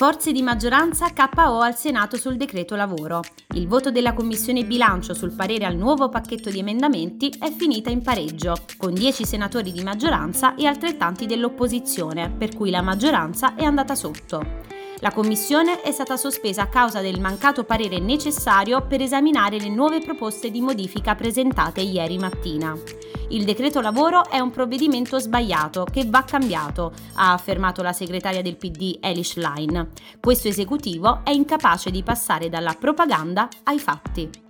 Forze di maggioranza KO al Senato sul decreto lavoro. Il voto della Commissione bilancio sul parere al nuovo pacchetto di emendamenti è finita in pareggio, con 10 senatori di maggioranza e altrettanti dell'opposizione, per cui la maggioranza è andata sotto. La commissione è stata sospesa a causa del mancato parere necessario per esaminare le nuove proposte di modifica presentate ieri mattina. Il decreto lavoro è un provvedimento sbagliato che va cambiato, ha affermato la segretaria del PD Elish Line. Questo esecutivo è incapace di passare dalla propaganda ai fatti.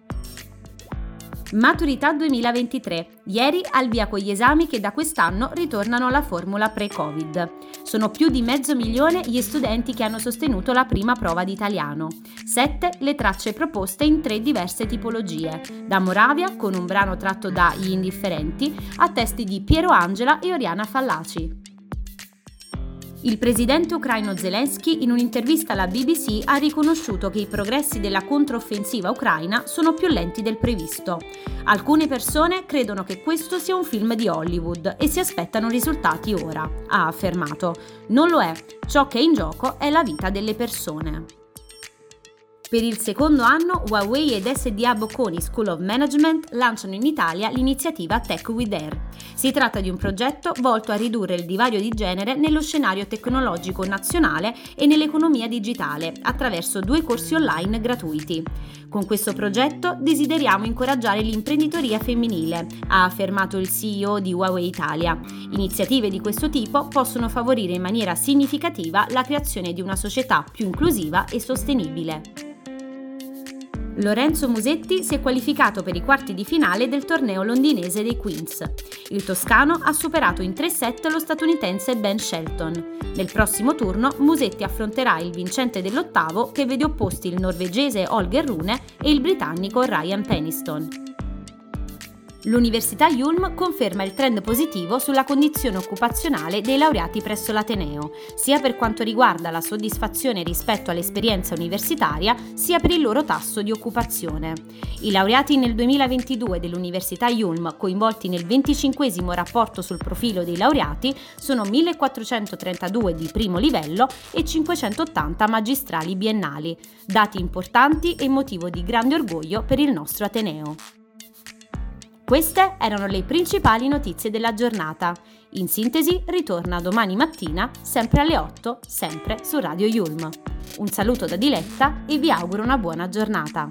Maturità 2023. Ieri al via con gli esami che da quest'anno ritornano alla formula pre-Covid. Sono più di mezzo milione gli studenti che hanno sostenuto la prima prova di italiano. Sette le tracce proposte in tre diverse tipologie, da Moravia con un brano tratto da Gli Indifferenti a testi di Piero Angela e Oriana Fallaci. Il presidente ucraino Zelensky in un'intervista alla BBC ha riconosciuto che i progressi della controffensiva ucraina sono più lenti del previsto. Alcune persone credono che questo sia un film di Hollywood e si aspettano risultati ora, ha affermato. Non lo è, ciò che è in gioco è la vita delle persone. Per il secondo anno Huawei ed SDA Bocconi School of Management lanciano in Italia l'iniziativa Tech with Air. Si tratta di un progetto volto a ridurre il divario di genere nello scenario tecnologico nazionale e nell'economia digitale attraverso due corsi online gratuiti. Con questo progetto desideriamo incoraggiare l'imprenditoria femminile, ha affermato il CEO di Huawei Italia. Iniziative di questo tipo possono favorire in maniera significativa la creazione di una società più inclusiva e sostenibile. Lorenzo Musetti si è qualificato per i quarti di finale del torneo londinese dei Queens. Il toscano ha superato in 3 set lo statunitense Ben Shelton. Nel prossimo turno Musetti affronterà il vincente dell'ottavo che vede opposti il norvegese Holger Rune e il britannico Ryan Peniston. L'Università Yulm conferma il trend positivo sulla condizione occupazionale dei laureati presso l'Ateneo, sia per quanto riguarda la soddisfazione rispetto all'esperienza universitaria, sia per il loro tasso di occupazione. I laureati nel 2022 dell'Università Yulm, coinvolti nel 25 rapporto sul profilo dei laureati, sono 1432 di primo livello e 580 magistrali biennali, dati importanti e motivo di grande orgoglio per il nostro Ateneo. Queste erano le principali notizie della giornata. In sintesi, ritorna domani mattina, sempre alle 8, sempre su Radio Yulm. Un saluto da Diletta e vi auguro una buona giornata.